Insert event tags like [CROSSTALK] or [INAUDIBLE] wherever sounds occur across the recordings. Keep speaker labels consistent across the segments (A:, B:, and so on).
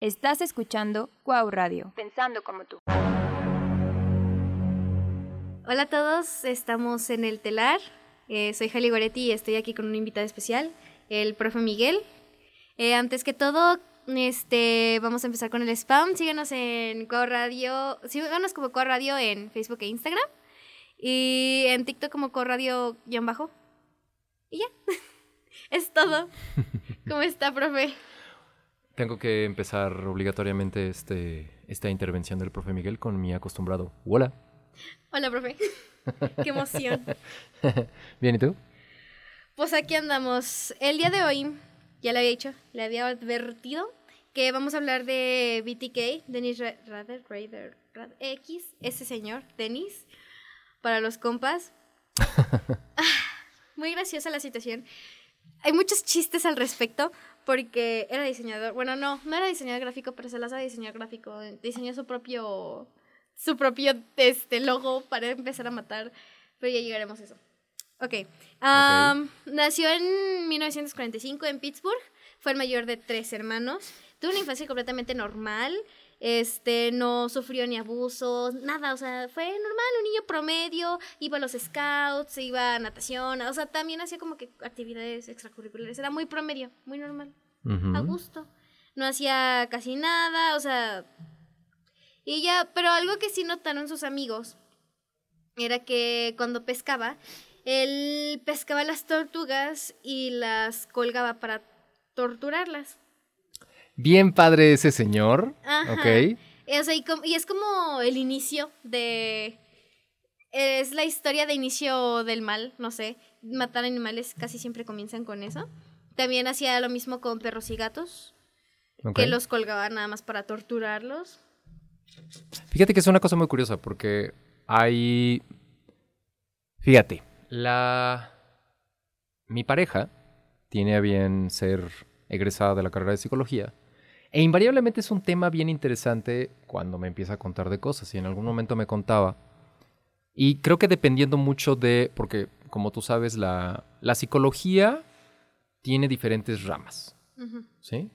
A: Estás escuchando Cuau Radio. Pensando como tú.
B: Hola a todos, estamos en el telar. Eh, soy Jali Goretti y estoy aquí con un invitado especial, el profe Miguel. Eh, antes que todo, este, vamos a empezar con el spam. Síganos en Cuau Radio, síganos como Cuau Radio en Facebook e Instagram. Y en TikTok como Cuau Radio-bajo. Y ya, [LAUGHS] es todo. [LAUGHS] ¿Cómo está, profe?
C: Tengo que empezar obligatoriamente este, esta intervención del profe Miguel con mi acostumbrado. Hola.
B: Hola, profe. [LAUGHS] Qué emoción.
C: Bien, ¿y tú?
B: Pues aquí andamos. El día de hoy, ya le había dicho, le había advertido que vamos a hablar de BTK, Dennis Rader, Rader, X, ese señor, Dennis, para los compas. [LAUGHS] Ah, muy graciosa la situación. Hay muchos chistes al respecto, porque era diseñador, bueno, no, no era diseñador gráfico, pero se las sabe diseñar gráfico, diseñó su propio, su propio este, logo para empezar a matar, pero ya llegaremos a eso. Ok, okay. nació en 1945 en Pittsburgh, fue el mayor de tres hermanos, tuvo una infancia completamente normal, este, no sufrió ni abusos, nada, o sea, fue normal, un niño promedio, iba a los scouts, iba a natación, o sea, también hacía como que actividades extracurriculares, era muy promedio, muy normal, a gusto. No hacía casi nada, o sea, y ya, pero algo que sí notaron sus amigos era que cuando pescaba, él pescaba las tortugas y las colgaba para torturarlas.
C: Bien padre ese señor. Ok.
B: y, es como el inicio de... Es la historia de inicio del mal, no sé. Matar animales casi siempre comienzan con eso. También hacía lo mismo con perros y gatos. Que los colgaba nada más para torturarlos.
C: Fíjate que es una cosa muy curiosa porque hay... Fíjate, la... Mi pareja tiene a bien ser egresada de la carrera de psicología e invariablemente es un tema bien interesante cuando me empieza a contar de cosas y en algún momento me contaba. Y creo que dependiendo mucho de, porque como tú sabes, la, la psicología tiene diferentes ramas. ¿Sí?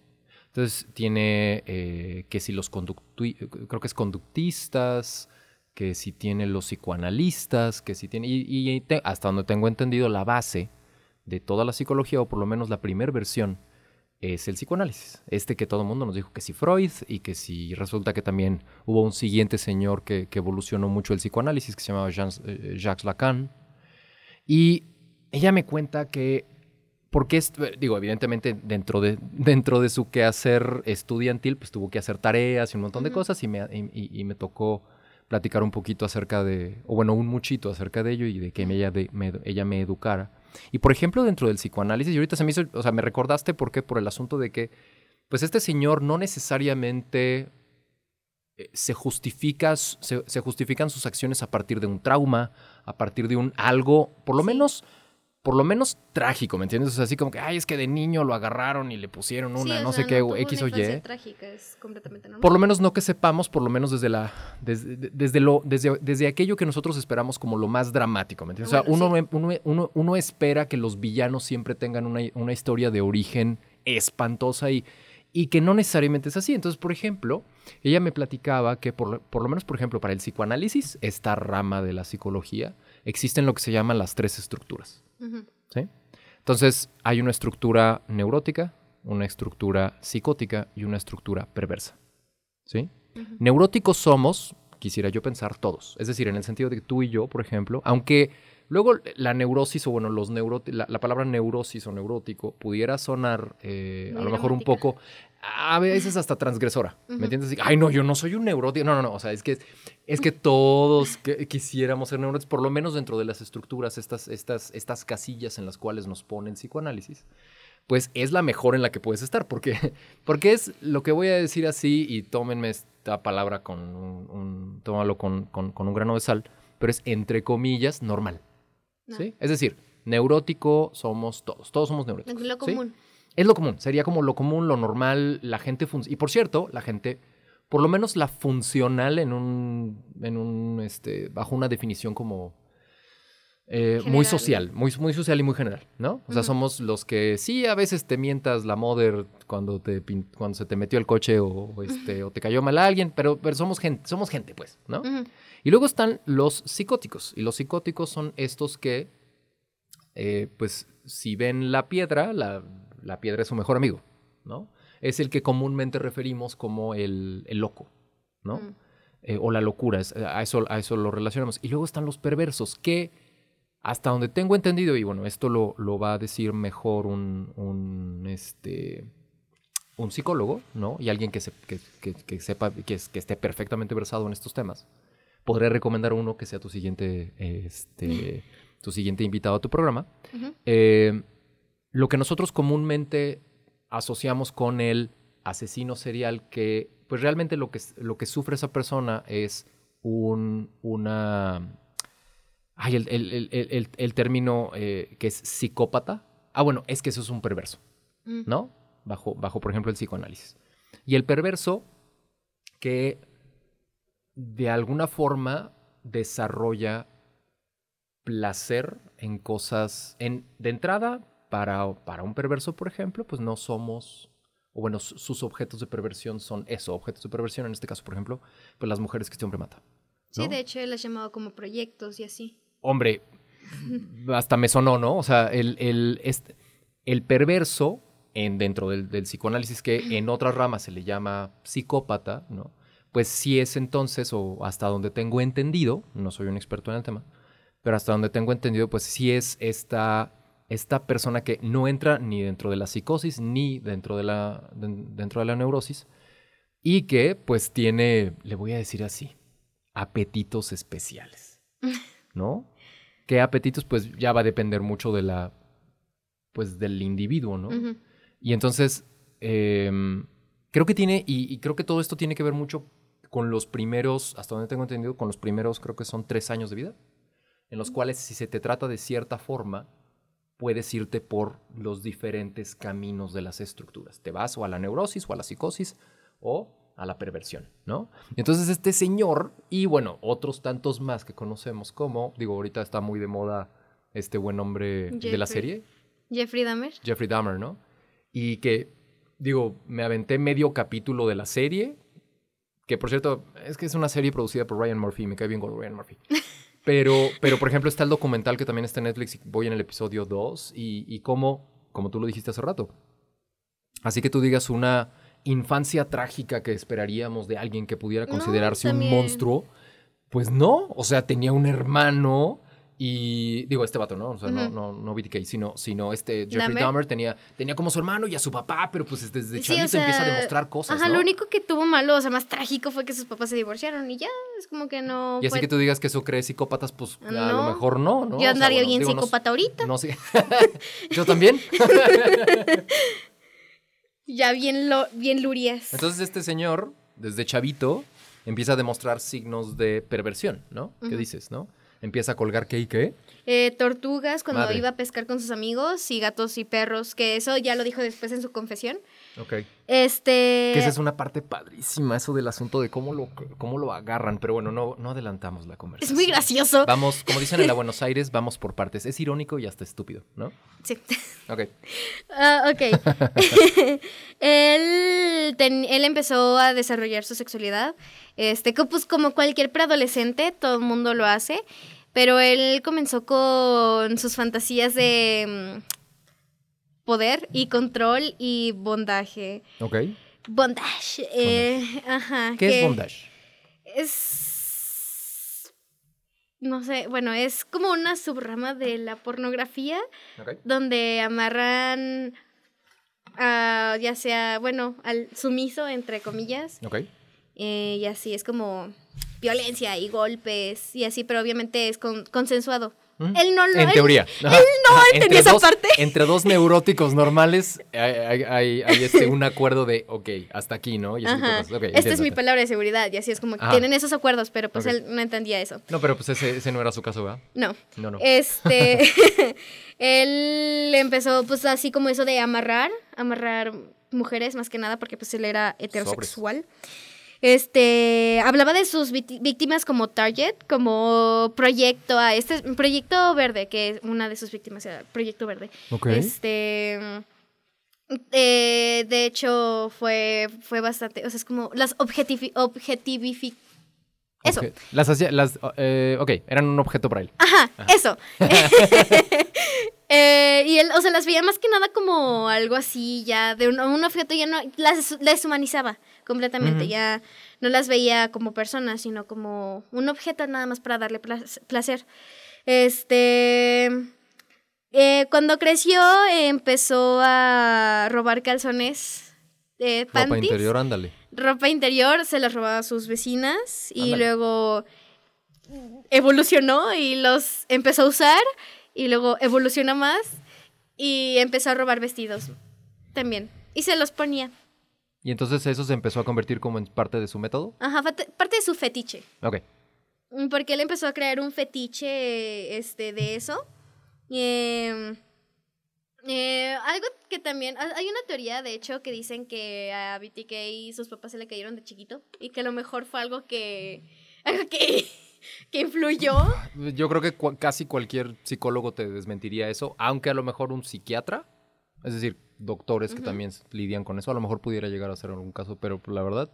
C: Entonces tiene eh, que si los creo que es conductistas, que si tiene los psicoanalistas, que si tiene, y, hasta donde tengo entendido la base de toda la psicología, o por lo menos la primera versión, es el psicoanálisis. Este que todo el mundo nos dijo que si Freud y que si resulta que también hubo un siguiente señor que, evolucionó mucho el psicoanálisis que se llamaba eh, Jacques Lacan. Y ella me cuenta que, porque, es, digo, evidentemente dentro de, [LAUGHS] dentro de su quehacer estudiantil, pues tuvo que hacer tareas y un montón de cosas y me, y, me tocó platicar un poquito acerca de, o bueno, un muchito acerca de ello y de que ella, de, ella me educara. Y por ejemplo, dentro del psicoanálisis, y ahorita se me hizo, o sea, me recordaste por qué, por el asunto de que, pues este señor no necesariamente eh, se, justifica, se, justifican sus acciones a partir de un trauma, a partir de un algo, por lo menos por lo menos trágico, ¿me entiendes? O sea, así como que, ay, es que de niño lo agarraron y le pusieron una, no sé qué, X o Y.
B: Trágica, es completamente normal.
C: Por lo menos no que sepamos, por lo menos desde la, desde, desde lo, desde, desde, aquello que nosotros esperamos como lo más dramático, ¿me entiendes? o sea, uno, uno, uno, uno, espera que los villanos siempre tengan una, una historia de origen espantosa y, y que no necesariamente es así. Entonces, por ejemplo, ella me platicaba que por, por lo menos, por ejemplo, para el psicoanálisis, esta rama de la psicología, existen lo que se llaman las tres estructuras. ¿Sí? Entonces, hay una estructura neurótica, una estructura psicótica y una estructura perversa. ¿sí? Neuróticos somos, quisiera yo pensar, todos. Es decir, en el sentido de que tú y yo, por ejemplo, aunque luego la neurosis o bueno, los la, palabra neurosis o neurótico pudiera sonar eh, a lo mejor un poco a veces hasta transgresora, ¿me entiendes? Ay, no, yo no soy un neurótico. No, no, no, o sea, es que, es que todos quisiéramos ser neuróticos, por lo menos dentro de las estructuras, estas, estas, estas casillas en las cuales nos ponen psicoanálisis, pues es la mejor en la que puedes estar, porque, porque es lo que voy a decir así, y tómenme esta palabra con un, tómalo con, con, un grano de sal, pero es entre comillas normal, ¿sí? Es decir, neurótico somos todos, todos somos neuróticos.
B: Lo común.
C: Es lo común, sería como lo común, lo normal, la gente Y por cierto, la gente, por lo menos la funcional en un, en un, este, bajo una definición como, eh, muy social, muy, muy social y muy general, ¿no? O sea, somos los que sí a veces te mientas la mother cuando, te, cuando se te metió el coche o, o este, o te cayó mal a alguien, pero, pero somos, gente, somos gente, pues, ¿no? Y luego están los psicóticos. Y los psicóticos son estos que, eh, pues, si ven la piedra, la, la piedra es su mejor amigo, ¿no? Es el que comúnmente referimos como el, el loco, ¿no?
B: Mm.
C: Eh, o la locura, es- a, eso, a eso lo relacionamos. Y luego están los perversos, que hasta donde tengo entendido, y bueno, esto lo, lo va a decir mejor un, un, este, un psicólogo, ¿no? Y alguien que, se- que, que- que sepa, que, es- que esté perfectamente versado en estos temas. Podré recomendar uno que sea tu siguiente, este, [LAUGHS] tu siguiente invitado a tu programa. Eh, lo que nosotros comúnmente asociamos con el asesino serial, que pues realmente lo que, lo que sufre esa persona es un, una... Ay, el, el- el- el- término eh, que es psicópata. Ah, bueno, es que eso es un perverso,
B: Mm.
C: ¿no? Bajo, bajo, por ejemplo, el psicoanálisis. Y el perverso que de alguna forma desarrolla placer en cosas, en, de entrada, para, para un perverso, por ejemplo, pues no somos, o bueno, su- sus objetos de perversión son eso, objetos de perversión, en este caso, por ejemplo, pues las mujeres que este hombre mata.
B: Sí, de hecho, él ha llamado como proyectos y así.
C: Hombre, hasta me sonó, ¿no? O sea, el, el, este- el perverso, en, dentro del, del psicoanálisis, que en otras ramas se le llama psicópata, ¿no? Pues sí es entonces, o hasta donde tengo entendido, no soy un experto en el tema, pero hasta donde tengo entendido, pues sí es esta, esta persona que no entra ni dentro de la psicosis ni dentro de la, den- dentro de la neurosis y que pues tiene, le voy a decir así, apetitos especiales, [LAUGHS] ¿no? ¿Qué apetitos? Pues ya va a depender mucho de la, pues del individuo, ¿no? Y entonces, em, creo que tiene, y, y creo que todo esto tiene que ver mucho con los primeros, hasta donde tengo entendido, con los primeros, creo que son tres años de vida, en los cuales si se te trata de cierta forma, puedes irte por los diferentes caminos de las estructuras. Te vas o a la neurosis o a la psicosis o a la perversión, ¿no? Entonces este señor y bueno, otros tantos más que conocemos como, digo, ahorita está muy de moda este buen hombre de la serie,
B: Jeffrey Dahmer.
C: Jeffrey Dahmer, ¿no? Y que, digo, me aventé medio capítulo de la serie, que por cierto, es que es una serie producida por Ryan Murphy, me cae bien con Ryan Murphy. [LAUGHS] Pero, pero por ejemplo, está el documental que también está en Netflix y voy en el episodio 2 y, y cómo, como tú lo dijiste hace rato. Así que tú digas una infancia trágica que esperaríamos de alguien que pudiera
B: No,
C: considerarse un monstruo, pues no, o sea, tenía un hermano y digo, este vato, ¿no? O sea, no, no, no BTK, sino, sino este Jeffrey
B: Dahmer.
C: Dahmer, tenía, tenía como su hermano y a su papá, pero pues desde
B: Sí,
C: chavito
B: o sea,
C: empieza a demostrar cosas,
B: Ajá,
C: ¿no?
B: lo único que tuvo malo, o sea, más trágico fue que sus papás se divorciaron y ya, es como que no.
C: Y así
B: fue-
C: que tú digas que eso cree psicópatas, pues a lo mejor no, ¿no? O
B: Yo
C: sea,
B: andaría
C: bueno,
B: bien
C: digo, no sé-
B: psicópata ahorita.
C: No sé. [LAUGHS] Yo también. [LAUGHS]
B: Ya bien, lo, bien lurias.
C: Entonces este señor, desde chavito, empieza a demostrar signos de perversión, ¿no? ¿Qué dices, no? Empieza a colgar qué y qué.
B: Eh, tortugas cuando
C: Madre.
B: iba a pescar con sus amigos y gatos y perros, que eso ya lo dijo después en su confesión.
C: Ok.
B: Este.
C: Que esa es una parte padrísima, eso del asunto de cómo lo, cómo lo agarran. Pero bueno, no, no adelantamos la
B: Es
C: conversación.
B: muy gracioso.
C: Vamos, como dicen en la [LAUGHS] Buenos Aires, vamos por partes. Es irónico y hasta estúpido, ¿no?
B: Sí.
C: Ok.
B: Ah, ok. [LAUGHS] él, ten- él empezó a desarrollar su sexualidad. Este, pues como cualquier preadolescente, todo el mundo lo hace. Pero él comenzó con sus fantasías de mm, poder y control y bondaje.
C: Ok.
B: Bondage. eh, ajá.
C: ¿Qué es bondage?
B: Es. No sé, bueno, es como una subrama de la pornografía
C: Ok.
B: donde amarran a, ya sea, bueno, al sumiso, entre comillas,
C: Ok.
B: eh, y así es como violencia y golpes y así, pero obviamente es con- consensuado.
C: Mm.
B: Él no lo...
C: En
B: él-
C: teoría.
B: no entendía esa
C: dos,
B: parte.
C: Entre dos neuróticos normales hay, hay- hay- hay, este, un acuerdo de, ok, hasta aquí, ¿no? Y ese tipo de
B: Ajá.
C: cosas. Ok,
B: Esta es mi palabra de seguridad y así es como que tienen esos acuerdos, pero pues él no entendía eso.
C: No, pero pues ese, ese no era su caso, ¿verdad?
B: No.
C: No, no.
B: Este, [LAUGHS] él empezó pues así como eso de amarrar, amarrar mujeres más que nada porque pues él era heterosexual. Este, hablaba de sus víctimas como target, como proyecto A, este proyecto verde, que es una de sus víctimas era Proyecto Verde.
C: Ok.
B: Este, eh, de hecho fue fue bastante, o sea, es como las objetivi objetivifi- eso.
C: Las hacía, las, eh, ok, eran un objeto para él.
B: Ajá, eso. [LAUGHS] [LAUGHS] Eh, y él, o sea, las veía más que nada como algo así, ya, de un, un objeto, ya no, las deshumanizaba completamente, ya no las veía como personas, sino como un objeto nada más para darle placer. Este, eh, cuando creció, eh, empezó a robar calzones, eh,
C: Ropa interior, ándale.
B: ropa interior, se las robaba a sus vecinas y
C: Ándale.
B: luego evolucionó y los empezó a usar y luego evolucionó más y empezó a robar vestidos también y se los ponía.
C: Y entonces eso se empezó a convertir como en parte de su método.
B: Ajá, parte de su fetiche.
C: Ok.
B: Mm, Porque él empezó a crear un fetiche este, de eso. Y, em, eh, algo que también. ha- Hay una teoría, de hecho, que dicen que a BTK y sus papás se le cayeron de chiquito. Y que a lo mejor fue algo que. [LAUGHS] Algo que. Que influyó.
C: Yo creo que casi cualquier psicólogo te desmentiría eso, aunque a lo mejor un psiquiatra, es decir, doctores que también lidian con eso, a lo mejor pudiera llegar a ser algún caso, pero pues, la verdad,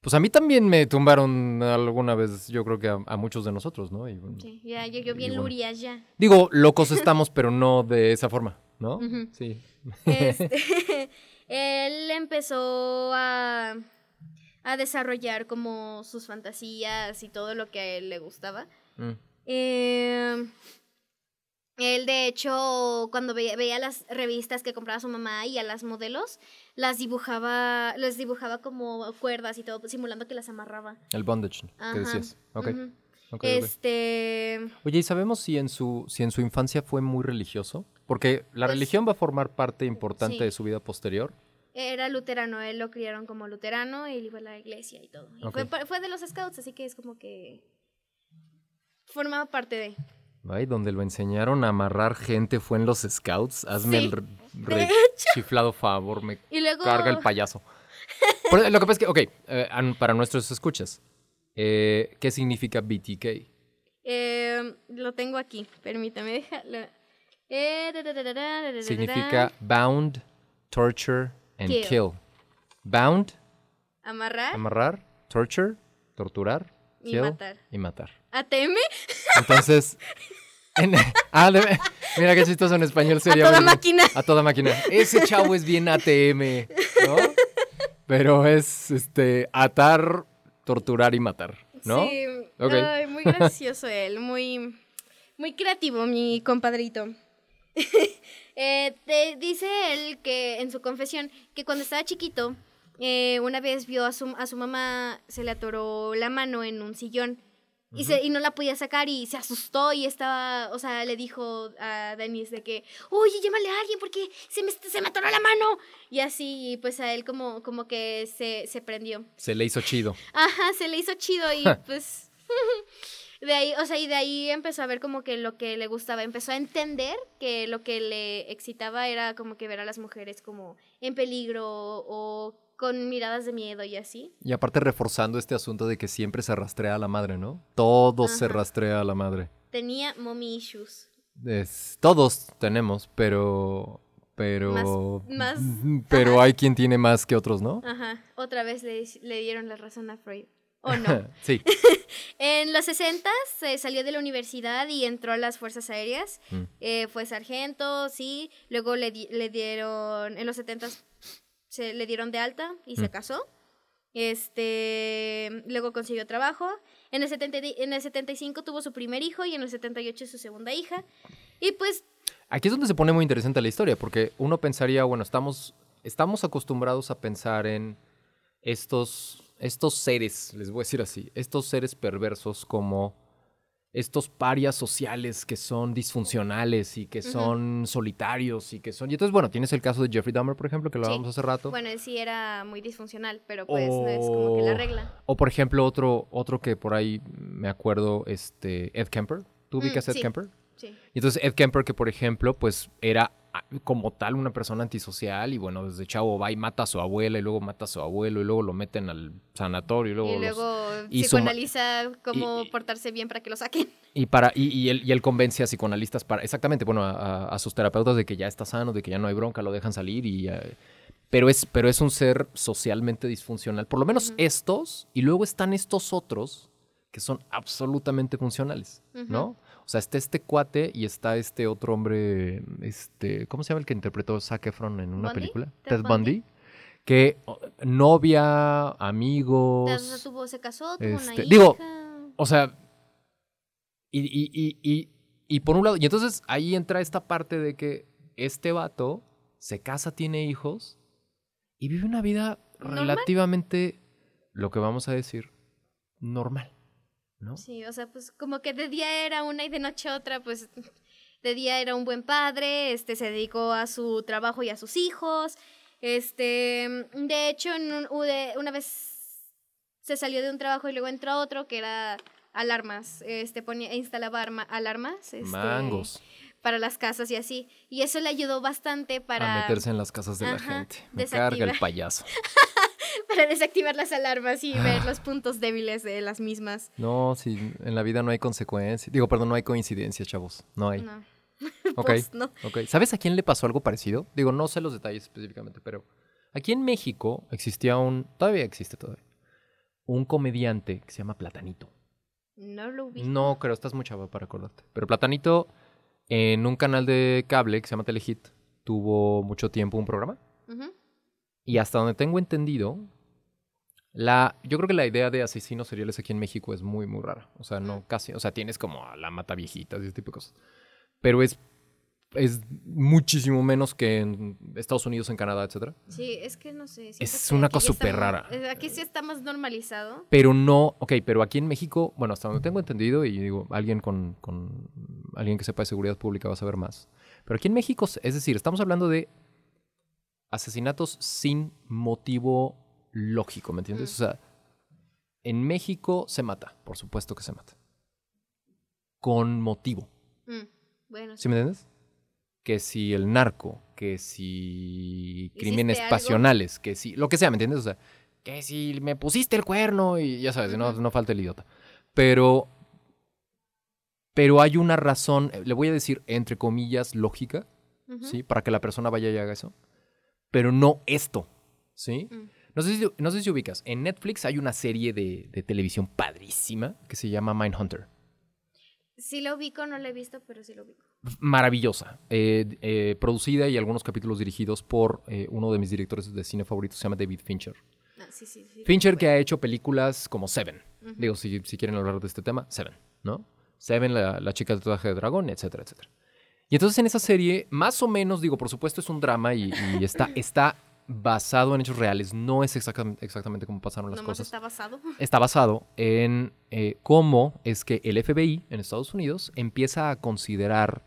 C: pues a mí también me tumbaron alguna vez, yo creo que a, a muchos de nosotros, ¿no? Y, bueno,
B: Sí, ya llegué bien
C: bueno.
B: lurias ya.
C: Digo, locos [LAUGHS] estamos, pero no de esa forma, ¿no? Sí.
B: Este, [LAUGHS] [LAUGHS] él empezó a, a desarrollar como sus fantasías y todo lo que a él le gustaba.
C: Mm.
B: Eh, él, de hecho, cuando veía, veía las revistas que compraba su mamá y a las modelos, las dibujaba, les dibujaba como cuerdas y todo, simulando que las amarraba.
C: El bondage
B: Ajá,
C: que decías. Ok.
B: Este,
C: Oye, ¿y sabemos si en su, si en su infancia fue muy religioso? Porque la
B: Pues-
C: religión va a formar parte importante
B: Sí.
C: de su vida posterior.
B: Era luterano, él lo criaron como luterano, él iba a la iglesia y todo. Y fue, de los scouts, así que es como que formaba parte de...
C: Ay, donde lo enseñaron a amarrar gente fue en los scouts. Hazme
B: Sí,
C: el re- chiflado favor, me
B: Y luego...
C: carga el payaso. Pero lo que pasa es que, ok, eh, para nuestros escuchas, eh, ¿qué significa BTK?
B: Eh, lo tengo aquí, permítame, da,
C: Significa bound, torture and
B: Kill.
C: kill. Bound,
B: Amarrar
C: amarrar, torture, torturar,
B: Y
C: kill
B: matar.
C: y matar.
B: ATM
C: Entonces, [LAUGHS] en- ah, de- mira qué chistoso en español sería.
B: toda
C: muy bien.
B: máquina.
C: A toda máquina. Ese chavo es bien ATM, ¿no? Pero es este atar, torturar y matar, ¿no?
B: Sí,
C: Ok.
B: ay, muy gracioso él, muy, muy creativo, mi compadrito. [LAUGHS] Eh, te- dice él que en su confesión que cuando estaba chiquito, eh, una vez vio a su, a su mamá, se le atoró la mano en un sillón y, se, y no la podía sacar y se asustó y estaba, o sea, le dijo a Denis de que, oye, llámale a alguien porque se me, se me atoró la mano. Y así, pues a él como, como que se, se prendió.
C: Se le hizo chido.
B: Ajá, se le hizo chido y [LAUGHS] pues [LAUGHS] de ahí, o sea, y de ahí empezó a ver como que lo que le gustaba, empezó a entender que lo que le excitaba era como que ver a las mujeres como en peligro o con miradas de miedo y así.
C: Y aparte reforzando este asunto de que siempre se rastrea a la madre, ¿no? Todo se rastrea a la madre.
B: Tenía mommy issues.
C: Es- todos tenemos, pero... Pero...
B: Más- más-
C: Pero
B: ajá.
C: hay quien tiene más que otros, ¿no?
B: Ajá, otra vez le, le dieron la razón a Freud. ¿O no? [LAUGHS]
C: sí. [LAUGHS]
B: En los 60 se salió de la universidad y entró a las Fuerzas Aéreas.
C: Mm.
B: Eh, fue sargento, sí. Luego le, di- le dieron, en los 70 se le dieron de alta y se
C: Mm.
B: casó. Este, luego consiguió trabajo. En el, 70 di- en el 75 tuvo su primer hijo y en el 78 su segunda hija. Y pues,
C: Aquí es donde se pone muy interesante la historia, porque uno pensaría, bueno, estamos, estamos acostumbrados a pensar en estos, estos seres, les voy a decir así, estos seres perversos como estos parias sociales que son disfuncionales y que son solitarios y que son... Y entonces, bueno, tienes el caso de Jeffrey Dahmer, por ejemplo, que lo
B: Sí.
C: hablamos hace rato.
B: bueno, él sí era muy disfuncional, pero pues no es como que la regla.
C: O por ejemplo, otro, otro que por ahí me acuerdo, este, Ed Kemper. ¿Tú
B: Mm,
C: ubicas Ed
B: sí.
C: Kemper?
B: Sí.
C: Y entonces Ed Kemper, que por ejemplo, pues era como tal una persona antisocial y bueno, desde chavo va y mata a su abuela y luego mata a su abuelo y luego lo meten al sanatorio y luego...
B: Y
C: los-
B: luego
C: y
B: psicoanaliza cómo
C: y-
B: portarse bien para que lo saquen.
C: Y, para, y, y él, y él convence a psicoanalistas para, exactamente, bueno, a, a- sus terapeutas de que ya está sano, de que ya no hay bronca, lo dejan salir y... pero, es, pero es un ser socialmente disfuncional. Por lo menos estos, y luego están estos otros que son absolutamente funcionales, ¿no? O sea, está este cuate y está este otro hombre, este, ¿cómo se llama el que interpretó Zac Efron en una
B: ¿Bundy?
C: película?
B: ¿Ted
C: Bundy. Que oh, novia,
B: O
C: amigos...
B: sea, tuvo, se casó, tuvo una
C: Este,
B: hija.
C: digo, O sea, y, y, y, y, y por un lado, y entonces ahí entra esta parte de que este vato se casa, tiene hijos y vive una vida
B: ¿Normal?
C: relativamente, lo que vamos a decir, normal, ¿no?
B: Sí, o sea, pues como que de día era una y de noche otra, pues de día era un buen padre, este se dedicó a su trabajo y a sus hijos. Este, de hecho, en un- una vez se salió de un trabajo y luego entró a otro que era alarmas, este ponía instalaba arma- alarmas, este,
C: Mangos
B: para las casas y así, y eso le ayudó bastante para
C: a meterse en las casas de la gente. Me carga el payaso. [LAUGHS]
B: para desactivar las alarmas y ver los puntos débiles de las mismas.
C: No, si en la vida no hay consecuencias. Digo, perdón, no hay coincidencias, chavos. No hay.
B: No. [LAUGHS] Pues, no.
C: Ok. ¿Sabes a quién le pasó algo parecido? Digo, no sé los detalles específicamente, pero aquí en México existía un, todavía existe todavía, un comediante que se llama Platanito.
B: No lo vi.
C: No, creo, estás muy chava para acordarte. Pero Platanito, en un canal de cable que se llama Telehit, tuvo mucho tiempo un programa. Y hasta donde tengo entendido, la, yo creo que la idea de asesinos seriales aquí en México es muy, muy rara. O sea, no casi. O sea, tienes como a la mata viejitas y ese tipo de cosas. Pero es, es muchísimo menos que en Estados Unidos, en Canadá, etcétera.
B: Sí, es que no sé.
C: Es
B: que
C: una cosa súper rara.
B: eh, Aquí sí está más normalizado.
C: Pero no, ok, pero aquí en México, bueno, hasta donde tengo entendido, y digo, alguien con, con alguien que sepa de seguridad pública va a saber más. Pero aquí en México, es decir, estamos hablando de asesinatos sin motivo lógico, ¿me entiendes?
B: Mm.
C: O sea, en México se mata, por supuesto que se mata. Con motivo,
B: Mm, Bueno,
C: ¿sí me entiendes? Que si el narco, que si crímenes
B: algo?
C: pasionales, que si lo que sea, ¿me entiendes? O sea, que si me pusiste el cuerno y ya sabes, no, no falta el idiota. Pero, pero hay una razón, le voy a decir entre comillas, lógica. ¿sí? Para que la persona vaya y haga eso. Pero no esto, ¿sí?
B: Mm.
C: No sé, si, no sé si ubicas. En Netflix hay una serie de, de televisión padrísima que se llama Mindhunter.
B: Sí lo ubico, no lo he visto, pero sí lo ubico.
C: Maravillosa. eh, eh, producida y algunos capítulos dirigidos por eh, uno de mis directores de cine favoritos, se llama David Fincher.
B: Ah, sí, sí, sí.
C: Fincher que ha hecho películas como Seven. Digo, si, si quieren hablar de este tema, Seven, ¿no? Seven, la, la chica de tatuaje de dragón, etcétera, etcétera. Y entonces en esa serie, más o menos, digo, por supuesto es un drama y, y está, [LAUGHS] está basado en hechos reales. No es exactam- exactamente como pasaron las
B: Nomás
C: cosas.
B: está basado. [LAUGHS]
C: Está basado en cómo es que el FBI en Estados Unidos empieza a considerar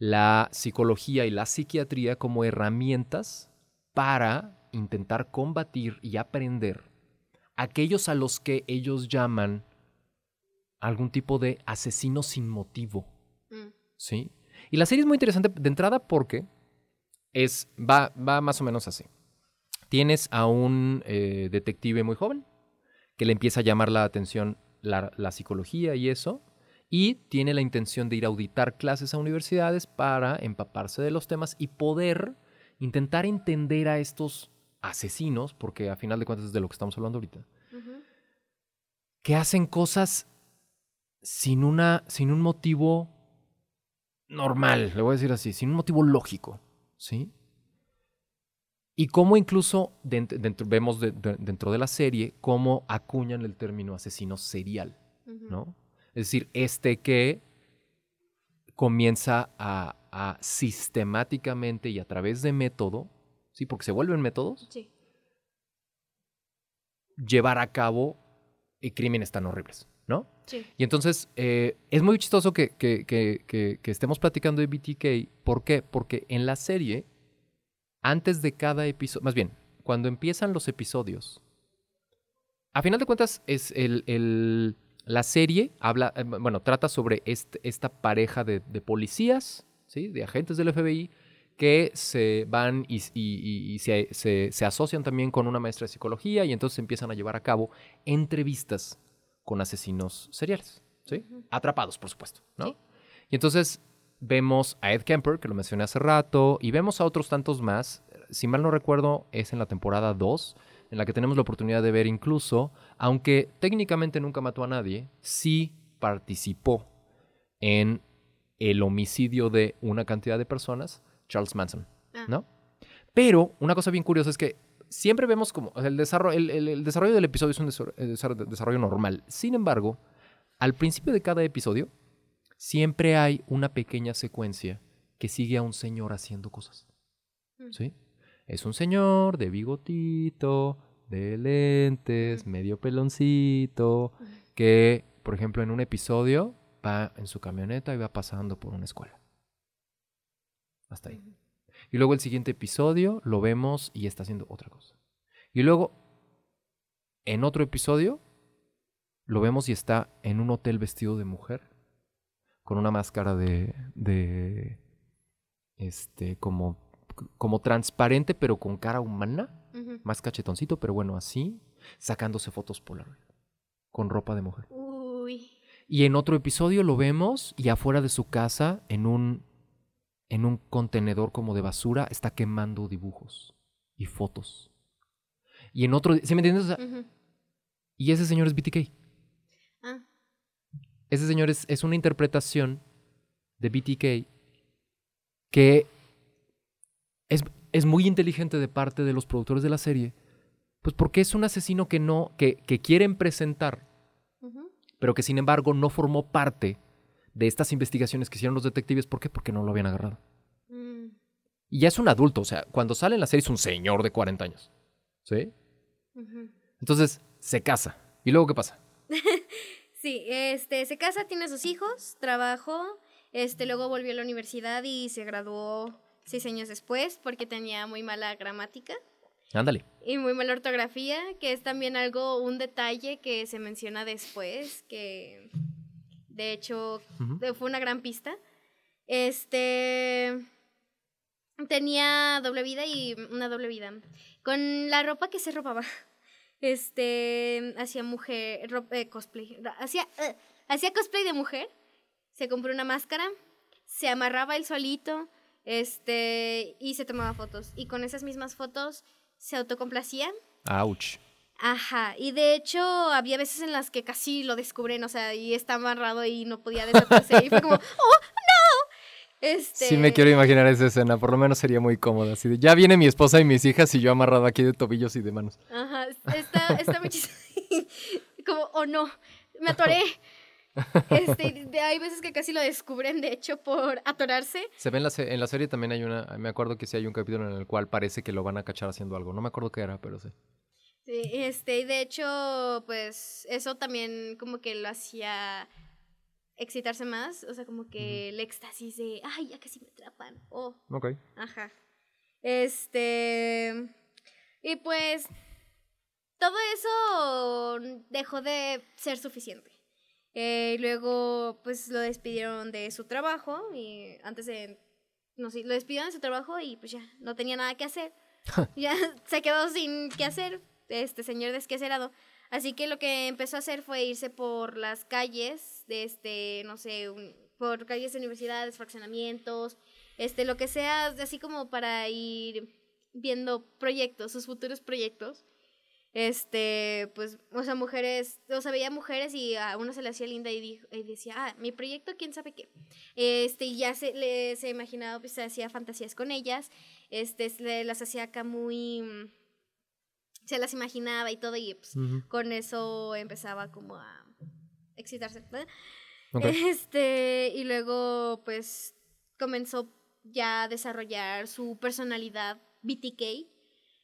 C: la psicología y la psiquiatría como herramientas para intentar combatir y aprender aquellos a los que ellos llaman algún tipo de asesino sin motivo.
B: Mm,
C: ¿sí? Y la serie es muy interesante de entrada porque es, va, va más o menos así. Tienes a un eh, detective muy joven que le empieza a llamar la atención la, la psicología y eso, y tiene la intención de ir a auditar clases a universidades para empaparse de los temas y poder intentar entender a estos asesinos, porque a final de cuentas es de lo que estamos hablando ahorita, que hacen cosas sin, una, sin un motivo normal, le voy a decir así, sin un motivo lógico, ¿sí? Y cómo incluso dent- dentro, vemos de- de- dentro de la serie cómo acuñan el término asesino serial. ¿no? Es decir, este que comienza a, a sistemáticamente y a través de método, ¿sí? Porque se vuelven métodos,
B: Sí.
C: llevar a cabo eh, crímenes tan horribles, ¿no?
B: Sí.
C: Y entonces eh, es muy chistoso que, que- que- que- que estemos platicando de BTK. ¿Por qué? Porque en la serie, antes de cada episodio, más bien, cuando empiezan los episodios, a final de cuentas, es el, el- la serie habla, eh, bueno, trata sobre este- esta pareja de, de policías, ¿sí? De agentes del FBI, que se van y, y- y- y se, se- se asocian también con una maestra de psicología y entonces empiezan a llevar a cabo entrevistas con asesinos seriales, ¿sí? Atrapados, por supuesto, ¿no?
B: Sí.
C: Y entonces vemos a Ed Kemper, que lo mencioné hace rato, y vemos a otros tantos más. Si mal no recuerdo, es en la temporada 2, en la que tenemos la oportunidad de ver incluso, aunque técnicamente nunca mató a nadie, sí participó en el homicidio de una cantidad de personas, Charles Manson,
B: Ah.
C: ¿no? Pero una cosa bien curiosa es que siempre vemos como el, desarrollo, el, el- el desarrollo del episodio es un eh, desar- desarrollo normal. Sin embargo, al principio de cada episodio, siempre hay una pequeña secuencia que sigue a un señor haciendo cosas.
B: Mm.
C: ¿Sí? Es un señor de bigotito, de lentes, medio peloncito, que, por ejemplo, en un episodio va en su camioneta y va pasando por una escuela. Hasta ahí. Y luego el siguiente episodio lo vemos y está haciendo otra cosa. Y luego, en otro episodio, lo vemos y está en un hotel vestido de mujer, con una máscara de, de este, como, como transparente, pero con cara humana, más cachetoncito, pero bueno, así, sacándose fotos Polaroid, con ropa de mujer.
B: Uy.
C: Y en otro episodio lo vemos y afuera de su casa, en un, en un contenedor como de basura, está quemando dibujos y fotos. Y en otro, ¿sí me entiendes? O sea,
B: Ujú.
C: y ese señor es BTK.
B: Ah.
C: Ese señor es, es una interpretación de BTK que es, es muy inteligente de parte de los productores de la serie, pues porque es un asesino que no, que, que quieren presentar, pero que sin embargo no formó parte de estas investigaciones que hicieron los detectives. ¿Por qué? Porque no lo habían agarrado.
B: Mm.
C: Y ya es un adulto, o sea, cuando sale en la serie es un señor de 40 años. ¿Sí? Entonces se casa. ¿Y luego qué pasa? [LAUGHS]
B: Sí, este, se casa, tiene sus hijos, trabajó, este, luego volvió a la universidad y se graduó seis años después porque tenía muy mala gramática
C: Ándale.
B: y muy mala ortografía, que es también algo, un detalle que se menciona después, que de hecho fue una gran pista. Este tenía doble vida y una doble vida. Con la ropa que se robaba. [LAUGHS] Este hacía mujer ro- eh, cosplay. Hacía eh, hacía cosplay de mujer. Se compró una máscara, se amarraba él solito, este y se tomaba fotos y con esas mismas fotos se autocomplacía
C: Ouch.
B: Ajá, y de hecho había veces en las que casi lo descubren, o sea, y está amarrado y no podía desaparecer. y fue como, [LAUGHS] ¡oh, no! Este...
C: Sí me quiero imaginar esa escena, por lo menos sería muy cómoda. Así de, ya viene mi esposa y mis hijas y yo amarrado aquí de tobillos y de manos.
B: Ajá, está, está muy chistoso. [LAUGHS] como, oh no, me atoré. [LAUGHS] Este, de- hay veces que casi lo descubren, de hecho, por atorarse.
C: Se ve en la, en la serie también hay una, me acuerdo que sí hay un capítulo en el cual parece que lo van a cachar haciendo algo. No me acuerdo qué era, pero sí.
B: Sí, este, y de hecho, pues, eso también como que lo hacía excitarse más, o sea, como que el éxtasis de, ay, ya casi me atrapan, oh,
C: Ok.
B: Ajá. Este. Y pues. Todo eso dejó de ser suficiente. Eh, luego, pues lo despidieron de su trabajo. Y antes de. No sé, lo despidieron de su trabajo y pues ya no tenía nada que hacer. [LAUGHS] ya se quedó sin qué hacer, este señor desquacerado. Así que lo que empezó a hacer fue irse por las calles de este, no sé, un- por calles de universidades, fraccionamientos, este, lo que sea, así como para ir viendo proyectos, sus futuros proyectos. Este, pues, o sea, mujeres, o sea, veía mujeres y a uno se le hacía linda y, dijo- y decía, ah, mi proyecto, quién sabe qué. Este, y ya se, le, se imaginaba, pues, se hacía fantasías con ellas, este, se las hacía acá muy, mm, se las imaginaba y todo, y pues, con eso empezaba como a excitarse. ¿verdad?
C: Ok.
B: Este, y luego pues comenzó ya a desarrollar su personalidad BTK.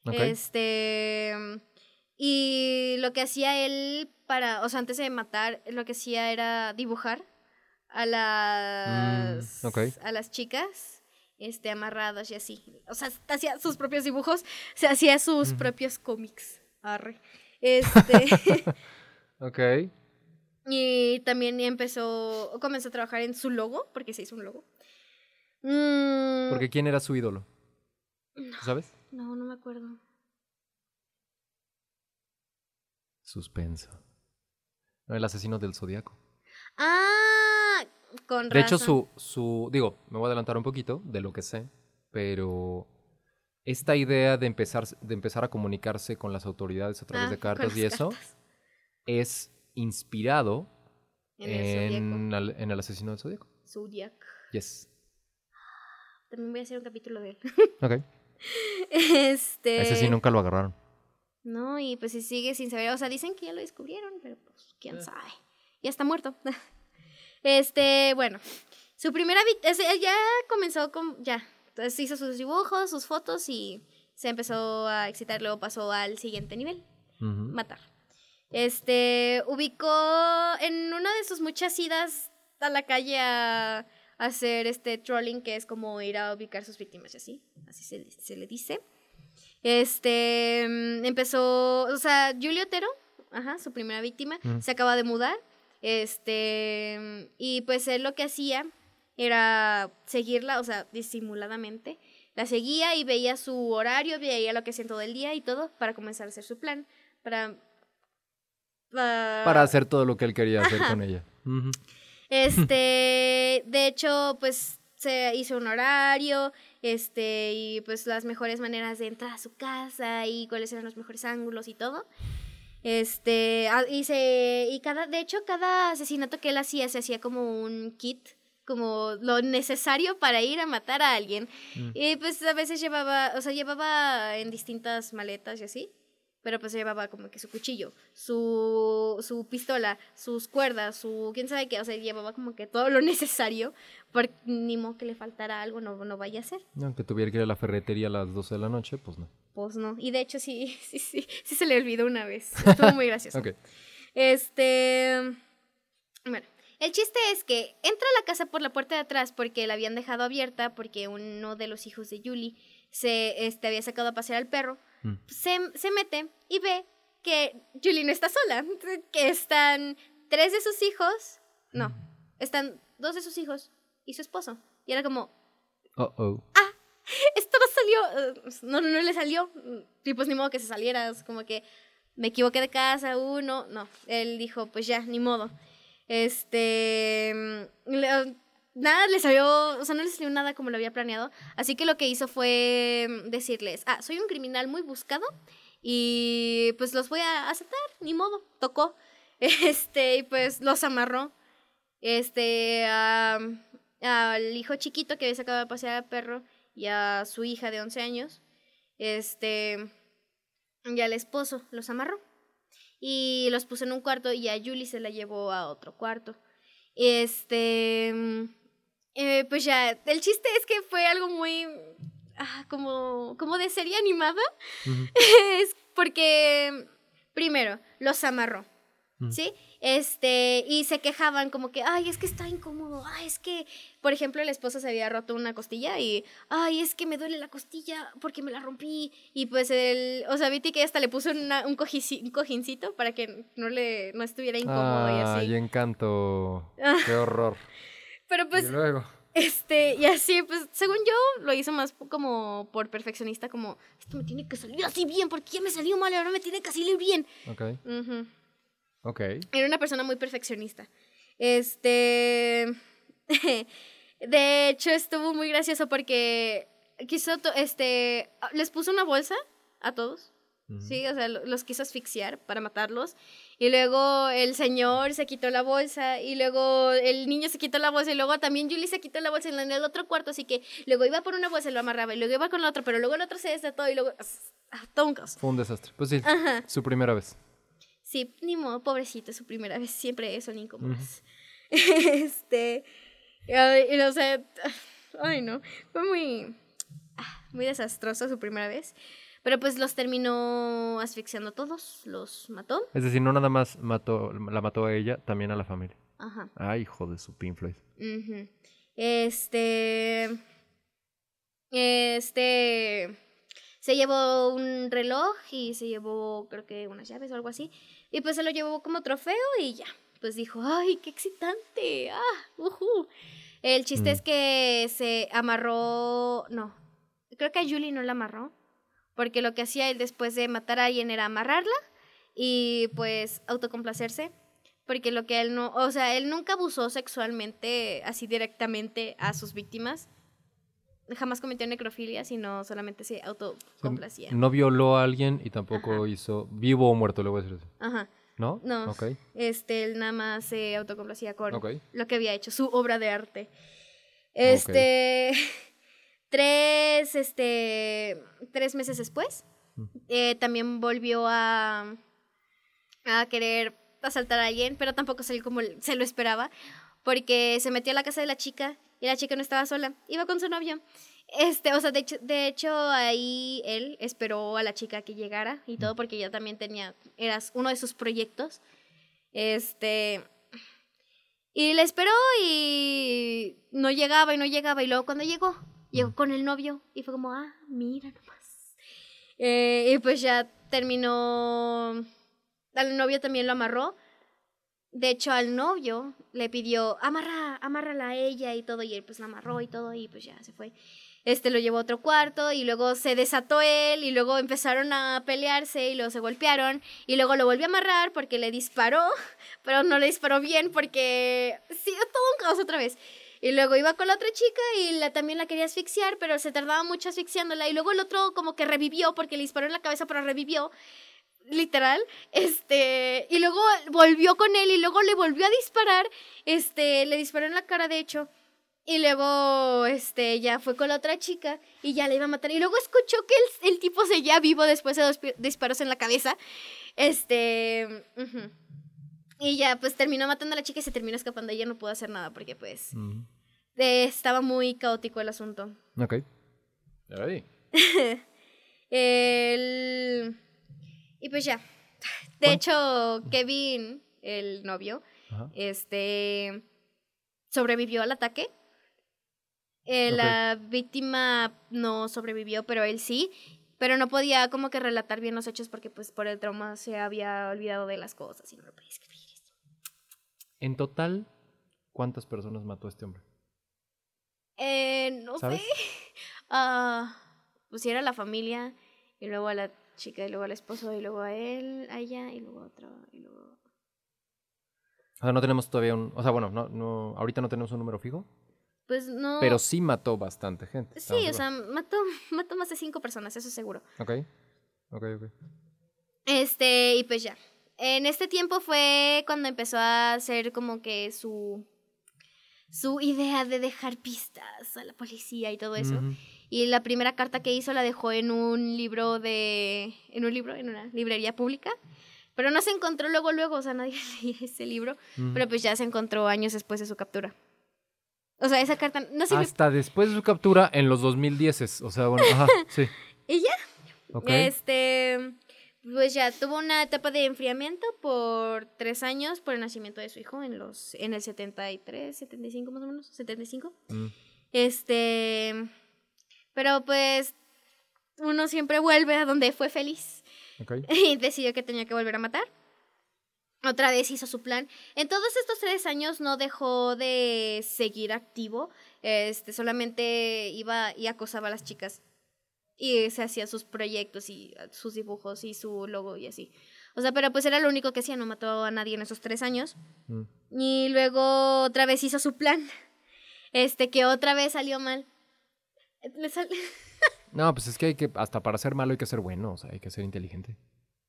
C: Ok.
B: Este, y lo que hacía él para, o sea, antes de matar, lo que hacía era dibujar a las
C: Mm,
B: a las chicas este amarradas y así. O sea, hacía sus propios dibujos, se hacía sus propios cómics. Arre. Este [LAUGHS]
C: Ok.
B: y también empezó, comenzó a trabajar en su logo, porque se hizo un logo. Mm,
C: Porque ¿quién era su ídolo? ¿Tú ¿Sabes?
B: No, no me acuerdo.
C: Suspenso. No, el asesino del zodiaco.
B: Ah, con
C: De hecho,
B: razón.
C: su, su. Digo, me voy a adelantar un poquito de lo que sé, pero. Esta idea de empezar, de empezar a comunicarse con las autoridades a través
B: Ah,
C: de cartas y eso
B: cartas.
C: es inspirado
B: En el
C: en, al- en el asesino del zodiaco.
B: Zodiac.
C: Yes.
B: También voy a hacer un capítulo de él.
C: Ok. [LAUGHS]
B: este.
C: Ese sí nunca lo agarraron.
B: No, y pues si sigue sin saber. O sea, dicen que ya lo descubrieron, pero pues
C: Eh.
B: quién sabe. Ya está muerto. [LAUGHS] este, bueno. Su primera. sea, ya comenzó con. Ya. Entonces hizo sus dibujos, sus fotos y se empezó a excitar. Luego pasó al siguiente nivel. Matar. Este, ubicó en una de sus muchas idas a la calle a, a hacer este trolling, que es como ir a ubicar sus víctimas y así, así se, se le dice. Este, mm, empezó, o sea, Julio Otero, ajá, su primera víctima,
C: Mm.
B: se acaba de mudar, este, mm, y pues él lo que hacía era seguirla, o sea, disimuladamente, la seguía y veía su horario, veía lo que hacía todo el día y todo para comenzar a hacer su plan, para... pa-
C: Para hacer todo lo que él quería hacer
B: Ajá.
C: con ella.
B: Este, de hecho, pues se hizo un horario, este, y pues las mejores maneras de entrar a su casa y cuáles eran los mejores ángulos y todo. Este, ah, y se, y cada, de hecho, cada asesinato que él hacía se hacía como un kit, como lo necesario para ir a matar a alguien.
C: Mm.
B: Y pues a veces llevaba, o sea, llevaba en distintas maletas y así. Pero pues llevaba como que su cuchillo, su, su pistola, sus cuerdas, su quién sabe qué. O sea, llevaba como que todo lo [LAUGHS] necesario. Por ni modo que le faltara algo, no, no vaya a ser.
C: Aunque tuviera que ir a la ferretería a las 12 de la noche, pues no.
B: Pues no. Y de hecho sí, [LAUGHS] sí, sí, sí se le olvidó una vez. Estuvo muy [LAUGHS] gracioso.
C: Ok.
B: Este. Bueno, el chiste es que entra a la casa por la puerta de atrás porque la habían dejado abierta porque uno de los hijos de Julie se este, había sacado a pasear al perro.
C: Mm.
B: Se, se mete y ve que Julie no está sola, [LAUGHS] que están tres de sus hijos. No, están dos de sus hijos y su esposo. Y era como,
C: Oh, oh.
B: esto no salió, eh, no, no le salió. Y pues ni modo que se saliera, es como que me equivoqué de casa, uno, no. Él dijo, pues ya, ni modo. Este, mm, le- nada le salió, o sea, no le salió nada como lo había planeado. Así que lo que hizo fue mm, decirles, ah, soy un criminal muy buscado y pues los voy a aceptar, ni modo, tocó. [LAUGHS] Este, y pues los amarró. Este, a- al hijo chiquito que había sacado a pasear al perro y a su hija de 11 años, este, y al esposo, los amarró. Y los puso en un cuarto y a Julie se la llevó a otro cuarto. Este, mm, eh, pues ya, el chiste es que fue algo muy, ah, como, como de serie animada. [LAUGHS] Es porque, primero, los amarró. ¿Sí? Este, y se quejaban como que, ay, es que está incómodo, ay, es que, por ejemplo, el esposo se había roto una costilla y, ay, es que me duele la costilla porque me la rompí. Y pues el, o sea, Viti que hasta le puso una- un, cojici- un cojincito para que no le, no estuviera incómodo y así.
C: Ay, encanto. [LAUGHS] Qué horror.
B: Pero pues,
C: y luego.
B: este, y así, pues, según yo, lo hizo más como por perfeccionista, como, esto me tiene que salir así bien, porque ya me salió mal, ahora me tiene que salir bien.
C: Ok.
B: Ujú.
C: Ok.
B: Era una persona muy perfeccionista. Este. [LAUGHS] de hecho, estuvo muy gracioso porque quiso. Este. Les puso una bolsa a todos. Sí, o sea, lo- los quiso asfixiar para matarlos. Y luego el señor se quitó la bolsa. Y luego el niño se quitó la bolsa. Y luego también Julie se quitó la bolsa en el otro cuarto. Así que luego iba por una bolsa y lo amarraba. Y luego iba con la otra. Pero luego el otro se desató. Y luego. [LAUGHS] ah, todo un caos.
C: Fue un desastre. Pues sí,
B: Ajá.
C: su primera vez.
B: Sí, ni modo, pobrecito, es su primera vez, siempre son incómodas. [LAUGHS] este, ay, y, o sea, ay no, fue muy, ah, muy desastrosa su primera vez, pero pues los terminó asfixiando a todos, los mató,
C: Es decir, no nada más mató, la mató a ella, también a la familia.
B: ajá.
C: Ay, hijo de su Pink Floyd.
B: Este. Este. Se llevó un reloj y se llevó, creo que unas llaves o algo así. Y pues se lo llevó como trofeo y ya. Pues dijo, ¡ay, qué excitante! ¡Ah! ujú". El chiste
C: Mm.
B: es que se amarró, no, creo que a Julie no la amarró, porque lo que hacía él después de matar a alguien era amarrarla y pues autocomplacerse, porque lo que él no, o sea, él nunca abusó sexualmente así directamente a sus víctimas. Jamás cometió necrofilia, sino solamente se
C: O sea,
B: autocomplacía.
C: No violó a alguien y tampoco hizo vivo o muerto, le voy a decir así.
B: Ajá.
C: ¿No?
B: No. Este, él nada más se autocomplacía con lo que había hecho, su obra de arte. Este, tres, este, tres meses después,
C: Mm.
B: eh, también volvió a, a querer asaltar a alguien, pero tampoco salió como se lo esperaba, porque se metió a la casa de la chica y la chica no estaba sola, iba con su novio. Este, o sea, de hecho, de hecho ahí él esperó a la chica que llegara y todo porque ella también tenía, era uno de sus proyectos. Este, y le esperó y no llegaba y no llegaba. Y luego cuando llegó, llegó con el novio y fue como, ah, mira nomás. Eh, y pues ya terminó, al novio también lo amarró. De hecho, al novio le pidió, amarra, amárrala a ella y todo. Y él pues la amarró y todo y pues ya se fue. Este lo llevó a otro cuarto y luego se desató él y luego empezaron a pelearse y luego se golpearon y luego lo volvió a amarrar porque le disparó, [LAUGHS] pero no le disparó bien porque sí, todo un caos otra vez. Y luego iba con la otra chica y la, también la quería asfixiar, pero se tardaba mucho asfixiándola. Y luego el otro como que revivió porque le disparó en la cabeza, pero revivió. Literal. Este. Y luego volvió con él y luego le volvió a disparar. Este. Le disparó en la cara, de hecho. Y luego, este, ya fue con la otra chica y ya le iba a matar. Y luego escuchó que el, el tipo seguía vivo después de dos disparos en la cabeza. Este. Y ya, pues terminó matando a la chica y se terminó escapando. Ella no pudo hacer nada porque, pues,
C: Mm.
B: eh, estaba muy caótico el asunto.
C: Ok. Ay. [LAUGHS]
B: El... Y pues ya. De
C: ¿Cuán-
B: hecho, Kevin, el novio,
C: Ajá.
B: este sobrevivió al ataque. Eh. La víctima no sobrevivió, pero él sí. Pero no podía como que relatar bien los hechos porque pues por el trauma se había olvidado de las cosas y no lo podía escribir.
C: En total, ¿cuántas personas mató este hombre?
B: Eh, no
C: ¿Sabes?
B: sé. [LAUGHS] Ah, pues era la familia y luego a la chica y luego al esposo y luego a él, a ella y luego a otro y luego...
C: O sea, no tenemos todavía un... O sea, bueno, no, no, ahorita no tenemos un número fijo,
B: Pues no...
C: pero sí mató bastante gente.
B: Sí, o sea, mató, mató más de cinco personas, eso seguro.
C: Ok. Ok, ok.
B: Este, y pues ya. En este tiempo fue cuando empezó a hacer como que su su idea de dejar pistas a la policía y todo eso.
C: Ujú.
B: Y la primera carta que hizo la dejó en un libro de en un libro en una librería pública, pero no se encontró luego luego, o sea, nadie [LAUGHS] leía ese libro, pero pues ya se encontró años después de su captura. O sea, esa carta no sirvió.
C: Hasta después de su captura en los 2010. O sea, bueno, ajá, [LAUGHS] sí.
B: Y ya,
C: Ok.
B: Este, pues ya tuvo una etapa de enfriamiento por tres años por el nacimiento de su hijo en los en el 73, 75 más o menos, 75.
C: Mm.
B: Este, pero pues uno siempre vuelve a donde fue feliz [LAUGHS] y decidió que tenía que volver a matar. Otra vez hizo su plan. En todos estos tres años no dejó de seguir activo. Este, solamente iba y acosaba a las chicas. Y se hacía sus proyectos y sus dibujos y su logo y así. O sea, pero pues era lo único que hacía, no mató a nadie en esos tres años.
C: Mm.
B: Y luego otra vez hizo su plan. Este, que otra vez salió mal. Le sal- [LAUGHS]
C: No, pues es que hay que, hasta para ser malo hay que ser bueno, o sea, hay que ser inteligente.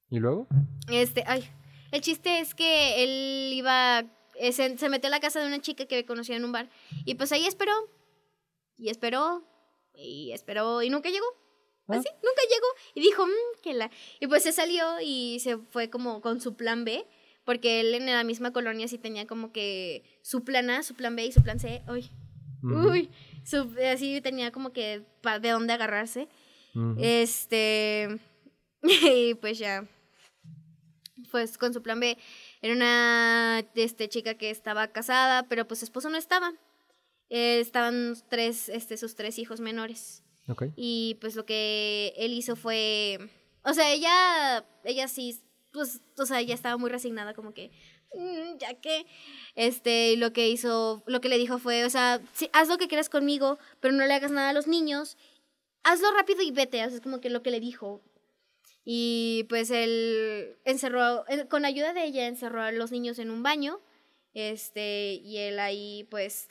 C: ¿Y luego?
B: Este, ay. El chiste es que él iba. se, se metió a la casa de una chica que conocía en un bar. Y pues ahí esperó. Y esperó. Y esperó. Y nunca llegó.
C: Ah.
B: Así, nunca llegó. Y dijo, mmm, que la. Y pues se salió y se fue como con su plan B. Porque él en la misma colonia sí tenía como que su plan A, su plan B y su plan C. Uy. Uy. Su- así tenía como que de dónde agarrarse. Este. [LAUGHS] Y pues ya. Pues con su plan B. Era una este, chica que estaba casada, pero pues su esposo no estaba. Eh, estaban tres, este, sus tres hijos menores. Y pues lo que él hizo fue. O sea, ella. Ella sí pues, o sea, ya estaba muy resignada, como que, "Mm, ya que, este, lo que hizo, lo que le dijo fue, o sea, haz lo que quieras conmigo, pero no le hagas nada a los niños, hazlo rápido y vete, o es como que lo que le dijo. Y pues él encerró, con ayuda de ella, encerró a los niños en un baño, este, y él ahí, pues,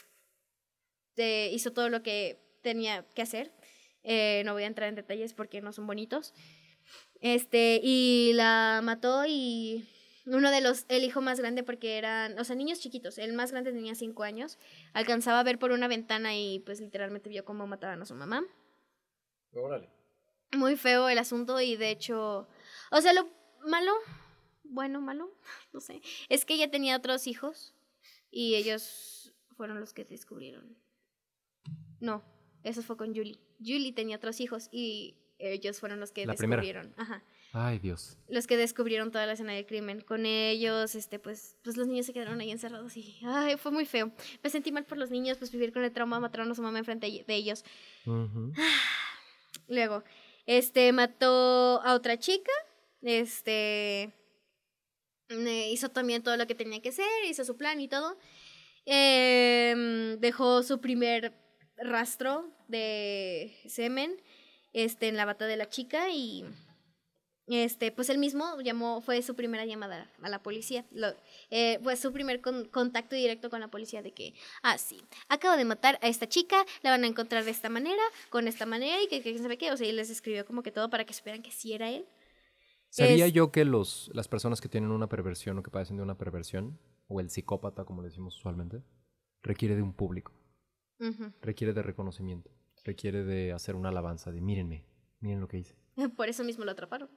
B: de- hizo todo lo que tenía que hacer. Eh, no voy a entrar en detalles porque no son bonitos. Este, y la mató y uno de los, el hijo más grande, porque eran, o sea, niños chiquitos, el más grande tenía cinco años, alcanzaba a ver por una ventana y pues literalmente vio cómo mataban a su mamá.
C: Órale.
B: Muy feo el asunto y de hecho, o sea, lo malo, bueno, malo, [LAUGHS] no sé, es que ella tenía otros hijos y ellos fueron los que descubrieron. No, eso fue con Julie. Julie tenía otros hijos y ellos fueron los que
C: La primera.
B: descubrieron. Ajá.
C: Ay, Dios.
B: Los que descubrieron toda la escena del crimen. Con ellos, este, pues, pues los niños se quedaron ahí encerrados y ay, fue muy feo. Me sentí mal por los niños, pues vivir con el trauma, mataron a su mamá enfrente de ellos. [SIGHS] Luego, este mató a otra chica. Este eh, hizo también todo lo que tenía que hacer, hizo su plan y todo. Em, dejó su primer rastro de semen este, en la bata de la chica y este, pues él mismo llamó, fue su primera llamada a la policía. Lo, eh, fue su primer con- contacto directo con la policía de que, ah, sí, acabo de matar a esta chica, la van a encontrar de esta manera, con esta manera y que, que sabe qué. O sea, y les escribió como que todo para que supieran que sí era él.
C: Sabía
B: Es-
C: yo que los, las personas que tienen una perversión o que padecen de una perversión, o el psicópata, como le decimos usualmente, requiere de un público, requiere de reconocimiento, requiere de hacer una alabanza, de mírenme, miren lo que hice. [LAUGHS]
B: Por eso mismo lo atraparon.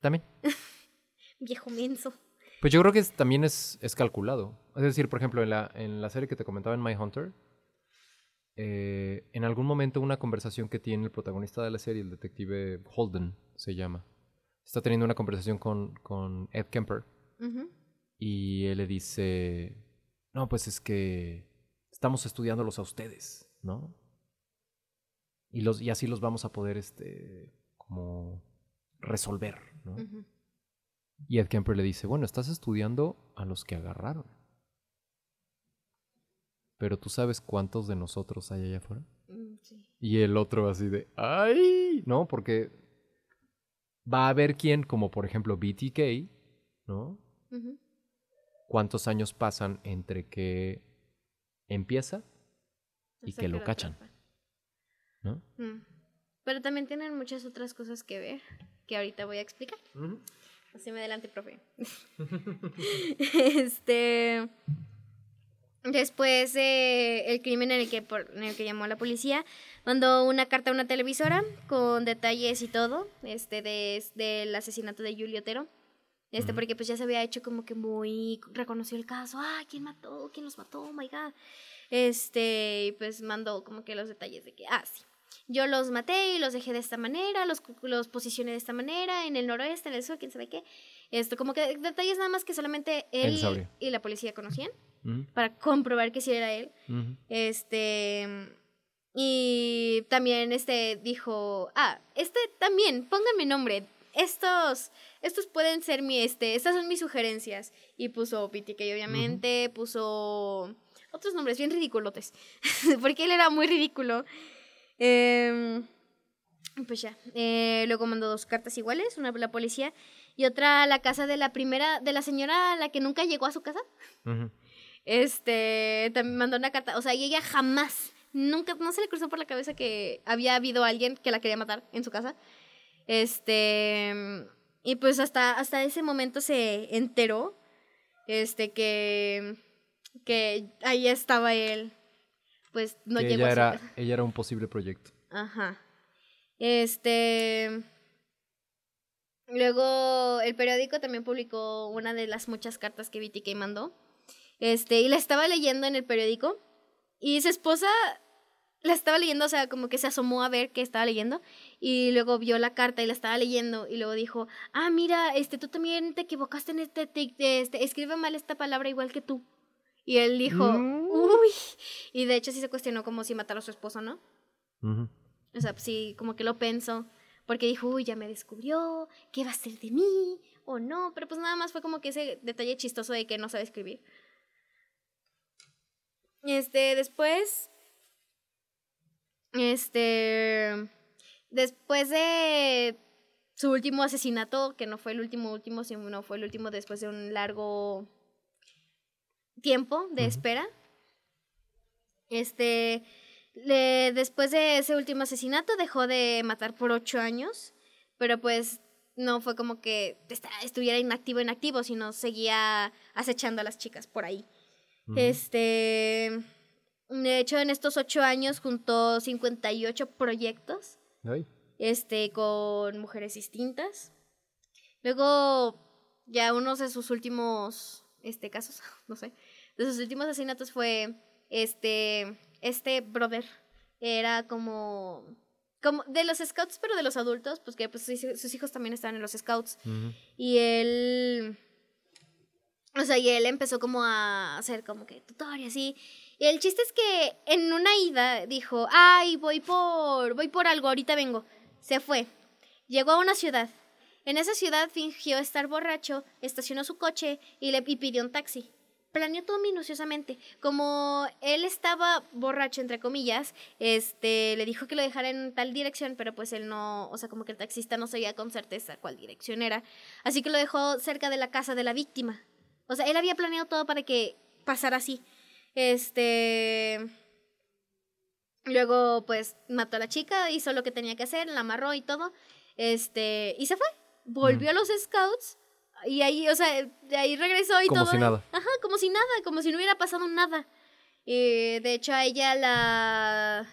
C: También. [LAUGHS]
B: Viejo menso.
C: Pues yo creo que es- también es, es calculado. Es decir, por ejemplo, en la, en la serie que te comentaba en My Hunter, eh, en algún momento una conversación que tiene el protagonista de la serie, el detective Holden, se llama, está teniendo una conversación con, con Ed Kemper y él le dice, no, pues es que estamos estudiándolos a ustedes, ¿no? Y, los, y así los vamos a poder, este, como resolver, ¿no?
B: Ujú.
C: Y Ed Kemper le dice, bueno, estás estudiando a los que agarraron. Pero tú sabes cuántos de nosotros hay allá afuera.
B: Mm, sí.
C: Y el otro así de, ¡ay! ¿No? Porque va a haber quien, como por ejemplo BTK, ¿no? ¿Cuántos años pasan entre que empieza y que lo
B: lo
C: cachan? ¿no?
B: Mm. Pero también tienen muchas otras cosas que ver que ahorita voy a explicar. Así me adelante, profe. [LAUGHS] este. Después eh, el crimen en el, que por- en el que llamó a la policía, mandó una carta a una televisora con detalles y todo este de, del asesinato de Julio Otero. Este, porque pues ya se había hecho como que muy reconoció el caso. Ah, ¿quién mató? ¿Quién los mató? Oh my god. Este, y pues mandó como que los detalles de que, ah, sí. Yo los maté y los dejé de esta manera, los, los posicioné de esta manera, en el noroeste, en el sur, quién sabe qué. Esto, como que detalles nada más que solamente él
C: sabría.
B: y la policía conocían
C: Ujú,
B: para comprobar que sí era él.
C: ujú.
B: Este. Y también este dijo, ah, este también, pónganme nombre. Estos, estos pueden ser mi, este, estas son mis sugerencias. Y puso BTK, obviamente, puso otros nombres bien ridiculotes. [LAUGHS] Porque él era muy ridículo. Em, pues ya. eh, luego mandó dos cartas iguales, una a la policía y otra a la casa de la primera, de la señora a la que nunca llegó a su casa. Este, también mandó una carta, o sea, y ella jamás, nunca, no se le cruzó por la cabeza que había habido alguien que la quería matar en su casa. Este, y pues hasta, hasta ese momento se enteró, este, que, que ahí estaba él, pues no
C: Que
B: llegó
C: ella
B: a
C: era, ella era un posible proyecto.
B: Ajá. Este. Luego el periódico también publicó una de las muchas cartas que BTK mandó. Este, y la estaba leyendo en el periódico. Y su esposa la estaba leyendo, o sea, como que se asomó a ver qué estaba leyendo. Y luego vio la carta y la estaba leyendo. Y luego dijo: Ah, mira, este, tú también te equivocaste en este, te- este, escribe mal esta palabra igual que tú. Y él dijo:
C: Mm.
B: Uy. Y de hecho sí se cuestionó como si matara a su esposo, ¿no? O sea, sí, como que lo pensó. Porque dijo, uy, ya me descubrió, ¿qué va a hacer de mí? o no, pero pues nada más fue como que ese detalle chistoso de que no sabe escribir. Este, después, este, después de su último asesinato, que no fue el último último, sino fue el último después de un largo tiempo de espera. Este, le, después de ese último asesinato dejó de matar por ocho años, pero pues no fue como que estuviera inactivo, inactivo, sino seguía acechando a las chicas por ahí. Este, de hecho, en estos ocho años juntó 58 proyectos, este, con mujeres distintas. Luego, ya uno de sus últimos, este, casos, [LAUGHS] no sé, de sus últimos asesinatos fue, este, este brother, era como como de los scouts, pero de los adultos, pues que pues, sus hijos también estaban en los scouts. Y él, o sea, y él empezó como a hacer como que tutoriales y Y el chiste es que en una ida dijo, ay, voy por, voy por algo, ahorita vengo. Se fue. Llegó a una ciudad. En esa ciudad fingió estar borracho, estacionó su coche y le y pidió un taxi planeó todo minuciosamente. Como él estaba borracho, entre comillas, este, le dijo que lo dejara en tal dirección, pero pues él no, o sea, como que el taxista no sabía con certeza cuál dirección era. Así que lo dejó cerca de la casa de la víctima. O sea, él había planeado todo para que pasara así. Este... Luego, pues, mató a la chica, hizo lo que tenía que hacer, la amarró y todo. Este, y se fue. Volvió a los scouts y ahí, o sea, de ahí regresó y todo.
C: Como si nada.
B: Ajá, como si nada, como si no hubiera pasado nada. Eh, de hecho, a ella la,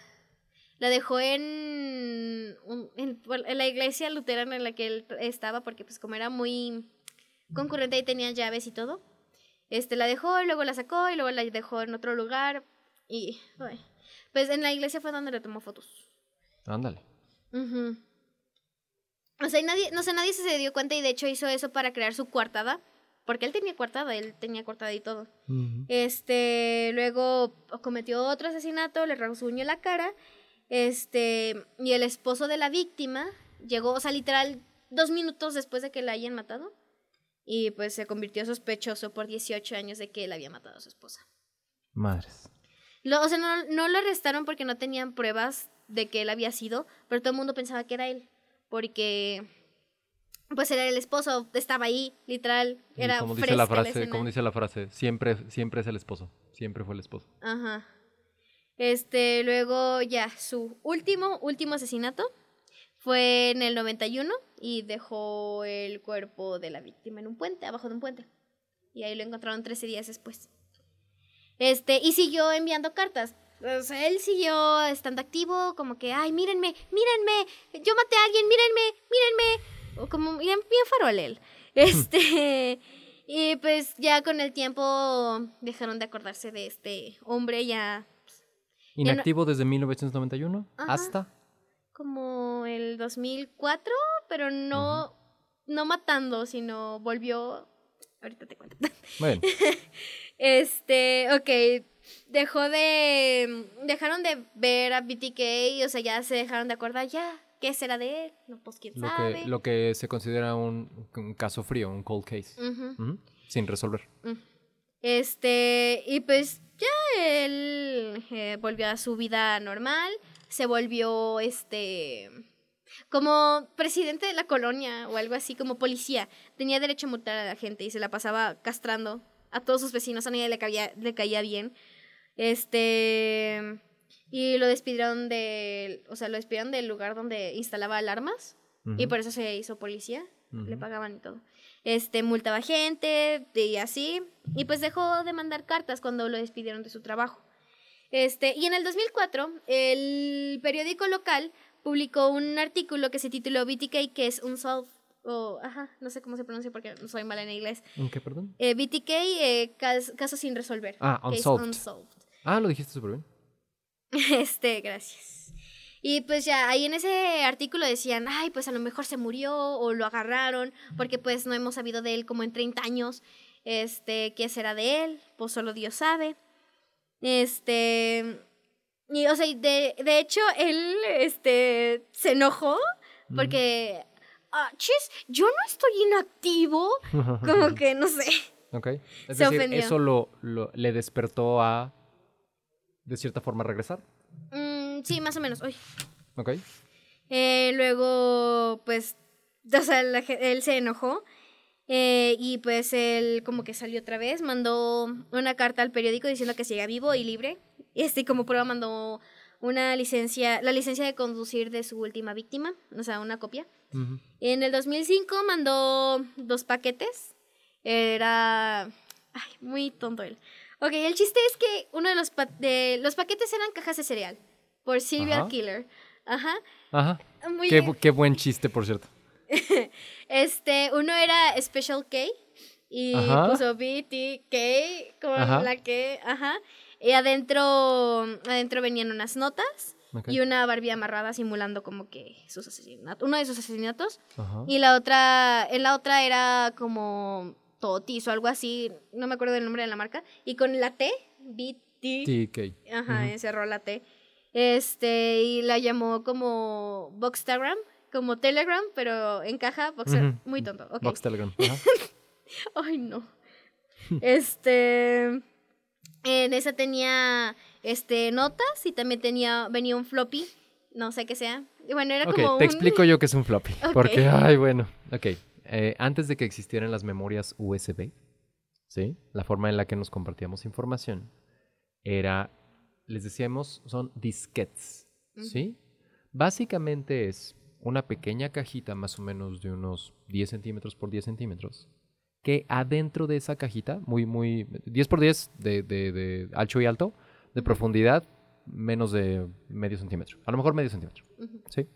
B: la dejó en, en, la iglesia luterana en la que él estaba, porque pues como era muy concurrente y tenía llaves y todo. Este, la dejó, luego la sacó y luego la dejó en otro lugar. Y, pues en la iglesia fue donde le tomó fotos.
C: Ándale.
B: Uh o sea, nadie, no sé, nadie se dio cuenta y de hecho hizo eso para crear su coartada. Porque él tenía coartada, él tenía coartada y todo. Este, luego cometió otro asesinato, le rasguñó la cara. Este, y el esposo de la víctima llegó, o sea, literal, dos minutos después de que la hayan matado. Y pues se convirtió sospechoso por 18 años de que él había matado a su esposa.
C: Madres.
B: Lo, o sea, no, no lo arrestaron porque no tenían pruebas de que él había sido, pero todo el mundo pensaba que era él porque pues era el esposo, estaba ahí, literal, era
C: como dice la frase, como dice la frase, siempre siempre es el esposo, siempre fue el esposo.
B: Ajá. Este, luego ya su último último asesinato fue en el 91 y dejó el cuerpo de la víctima en un puente, abajo de un puente. Y ahí lo encontraron 13 días después. Este, y siguió enviando cartas. O sea, él siguió estando activo, como que, ay, mírenme, mírenme, yo maté a alguien, mírenme, mírenme. O como bien, bien farol él. [LAUGHS] Este. y pues ya con el tiempo dejaron de acordarse de este hombre ya. Pues,
C: Inactivo desde 1991 hasta.
B: Como el 2004, pero no, no matando, sino volvió. Ahorita te cuento.
C: Bueno. [LAUGHS]
B: este, ok dejó de. Dejaron de ver a BTK, o sea, ya se dejaron de acordar, ya, ¿qué será de él? No, pues quién
C: lo
B: sabe.
C: Que, lo que se considera un, caso frío, un cold case. Sin resolver.
B: Este, y pues ya él eh, volvió a su vida normal, se volvió este como presidente de la colonia o algo así, como policía. Tenía derecho a multar a la gente y se la pasaba castrando a todos sus vecinos, a nadie le, le caía bien. Este. Y lo despidieron de. O sea, lo despidieron del lugar donde instalaba alarmas. Y por eso se hizo policía. Le pagaban y todo. Este, multaba gente y así. Y pues dejó de mandar cartas cuando lo despidieron de su trabajo. Este, y en el 2004, el periódico local publicó un artículo que se tituló BTK, que es un solve o, ajá, no sé cómo se pronuncia porque soy mala en inglés.
C: ¿En qué, perdón?
B: Eh, BTK, eh, caso sin resolver.
C: Ah, unsolved. Ah, lo dijiste súper bien. [LAUGHS]
B: Este, gracias. Y pues ya, ahí en ese artículo decían, ay, pues a lo mejor se murió o lo agarraron, porque pues no hemos sabido de él como en 30 años. Este, ¿qué será de él? Pues solo Dios sabe. Este, y o sea, de, de hecho, él, este, se enojó porque ah, chis, yo no estoy inactivo. [LAUGHS] Como que, no sé.
C: Ok. Es
B: Se
C: decir,
B: ofendió.
C: eso lo, lo- le despertó a, de cierta forma, regresar.
B: Mm, sí, más o menos. Uy.
C: Ok.
B: Eh, luego, pues, o sea, la él se enojó eh, y pues él como que salió otra vez, mandó una carta al periódico diciendo que siga vivo y libre. Este, como prueba mandó una licencia, la licencia de conducir de su última víctima, o sea, una copia. En el 2005 mandó dos paquetes. Era... Ay, muy tonto él. Ok, el chiste es que uno de los, pa- de, los paquetes eran cajas de cereal por Serial
C: Ajá.
B: Killer. Ajá.
C: Ajá.
B: Muy
C: Qué, bu- qué buen chiste, por cierto. [LAUGHS]
B: Este, uno era Special K y
C: Ajá.
B: puso BTK con
C: Ajá.
B: la que, ajá. Y adentro, adentro venían unas notas y una Barbie amarrada simulando como que sus asesinatos, uno de sus asesinatos.
C: Ajá.
B: Y la otra, en la otra era como Totis o algo así, no me acuerdo del nombre de la marca. Y con la T, BT,
C: TK.
B: ajá,
C: Ujú.
B: cerró la T. Este, y la llamó como Boxtagram, como Telegram, pero en caja, Boxer,
C: Ujú.
B: muy tonto. ok.
C: Box Telegram. [LAUGHS]
B: Ay, no. este, en esa tenía, este, notas y también tenía, venía un floppy, no sé qué sea. Y bueno, era
C: Ok,
B: como
C: te
B: un-
C: explico yo qué es un floppy. [LAUGHS]
B: Ok.
C: Porque, ay, bueno. Ok. Eh, antes de que existieran las memorias USB, ¿sí? La forma en la que nos compartíamos información era, les decíamos, son disquetes, ¿sí? Básicamente es una pequeña cajita más o menos de unos 10 centímetros por 10 centímetros, que adentro de esa cajita, muy, muy, 10 por 10 de, de, de ancho y alto, de profundidad, menos de medio centímetro, a lo mejor medio centímetro,
B: Ujú.
C: ¿sí?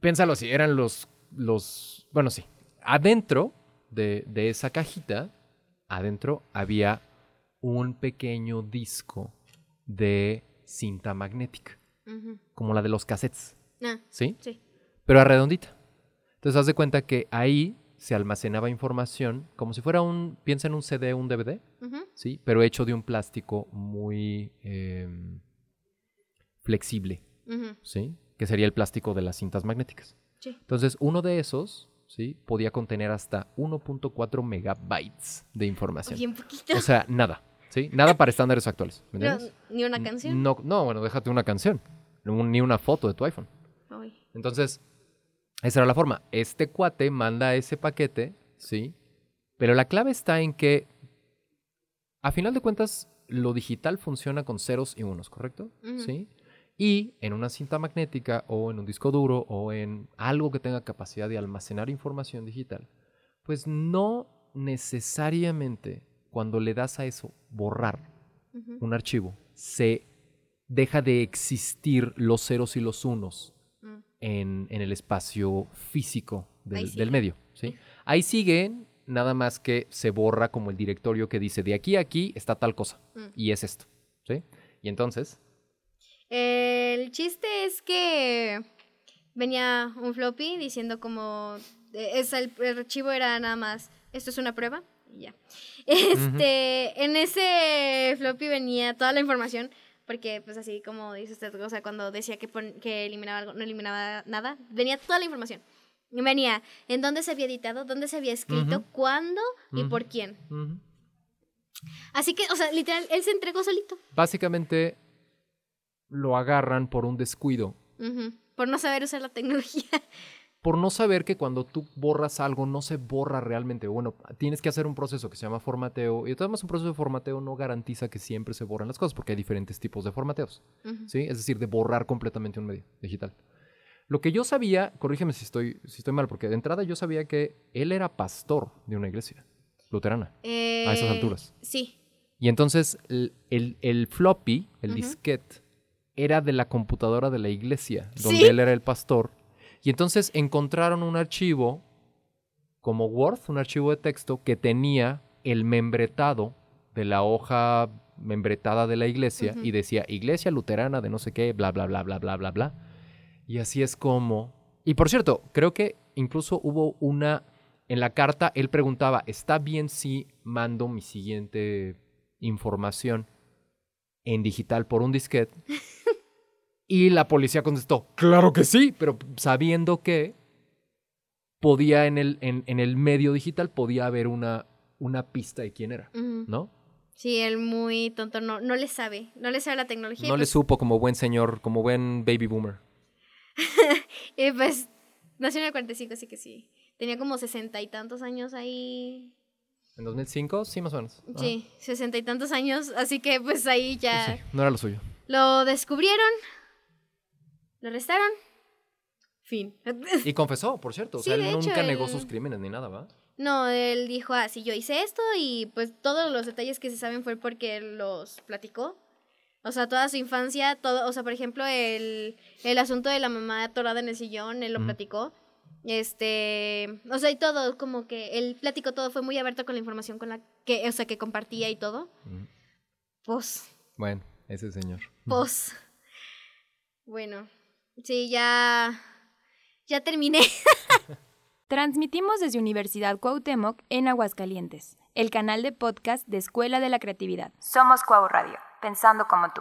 C: Piénsalo así, eran los, los, bueno, sí, adentro de, de esa cajita, adentro había un pequeño disco de cinta magnética, como la de los cassettes,
B: Ah,
C: ¿sí?
B: sí.
C: Pero a redondita. Entonces, haz de cuenta que ahí se almacenaba información como si fuera un, piensa en un CD, un DVD. ¿sí? Pero hecho de un plástico muy em, flexible. ¿sí? Que sería el plástico de las cintas magnéticas.
B: Sí.
C: Entonces, uno de esos, ¿sí? Podía contener hasta 1.4 megabytes de información.
B: Bien poquito.
C: O sea, nada, ¿sí? Nada para estándares actuales, ¿me
B: No, ni una canción.
C: No, no, bueno, déjate una canción, ni una foto de tu iPhone.
B: Ay.
C: Entonces, esa era la forma. Este cuate manda ese paquete, ¿sí? Pero la clave está en que, a final de cuentas, lo digital funciona con ceros y unos, ¿correcto? ¿Sí? Y en una cinta magnética o en un disco duro o en algo que tenga capacidad de almacenar información digital, pues no necesariamente cuando le das a eso borrar un archivo, se deja de existir los ceros y los unos
B: Mm.
C: en, en el espacio físico del, del medio. ¿sí? Ahí siguen, nada más que se borra como el directorio que dice de aquí a aquí está tal cosa
B: Mm.
C: y es esto. ¿sí? Y entonces,
B: El chiste es que venía un floppy diciendo como eh, es el, el archivo era nada más esto es una prueba y ya. [LAUGHS] Este, en ese floppy venía toda la información porque pues así como dice usted, o sea, cuando decía que pon- que eliminaba algo, no eliminaba nada, venía toda la información. Venía en dónde se había editado, dónde se había escrito,
C: Ujú.
B: cuándo y por quién. Así que, o sea, literal, él se entregó solito.
C: básicamente lo agarran por un descuido,
B: Ujú. Por no saber usar la tecnología. [LAUGHS]
C: por no saber que cuando tú borras algo no se borra realmente. Bueno, tienes que hacer un proceso que se llama formateo. Y además un proceso de formateo no garantiza que siempre se borran las cosas porque hay diferentes tipos de formateos.
B: Ujú.
C: ¿sí? Es decir, de borrar completamente un medio digital. Lo que yo sabía, corrígeme si estoy, si estoy mal, porque de entrada yo sabía que él era pastor de una iglesia luterana. A esas
B: Eh,
C: alturas.
B: Sí.
C: Y entonces el, el- el floppy, el
B: Ujú.
C: disquete, era de la computadora de la iglesia, donde
B: Sí.
C: él era el pastor. Y entonces encontraron un archivo como Word, un archivo de texto que tenía el membretado de la hoja membretada de la iglesia y decía iglesia luterana de no sé qué, bla, bla, bla, bla, bla, bla, bla. Y así es como... Y por cierto, creo que incluso hubo una... En la carta él preguntaba, ¿está bien si mando mi siguiente información en digital por un disquete? [LAUGHS] y la policía contestó, claro que sí, pero sabiendo que podía en el, en, en el medio digital, podía haber una, una pista de quién era. ¿no?
B: Sí, él muy tonto, no, no le sabe, no le sabe la tecnología.
C: No le
B: pues-
C: supo como buen señor, como buen baby boomer. [LAUGHS]
B: Y pues nació en el 45, así que sí. Tenía como sesenta y tantos años ahí.
C: ¿En 2005? Sí, más o menos. Ajá.
B: Sí, sesenta y tantos años, así que pues ahí ya
C: Sí, no era lo suyo.
B: lo descubrieron, lo arrestaron, fin. [LAUGHS]
C: Y confesó, por cierto. O
B: Sí,
C: sea, él
B: de hecho,
C: nunca negó
B: él-
C: sus crímenes ni nada, ¿va?
B: No, él dijo, ah, sí, yo hice esto y pues todos los detalles que se saben fue porque él los platicó. O sea, toda su infancia, todo, o sea, por ejemplo, el, el asunto de la mamá atorada en el sillón, él lo platicó. Este, o sea, y todo, como que él platicó todo, fue muy abierto con la información con la que, o sea, que compartía y todo. Pues,
C: Bueno, ese señor.
B: pues. [LAUGHS] Bueno, sí, ya, ya terminé. [LAUGHS]
A: Transmitimos desde Universidad Cuauhtémoc en Aguascalientes, el canal de podcast de Escuela de la Creatividad. Somos Cuau Radio, pensando como tú.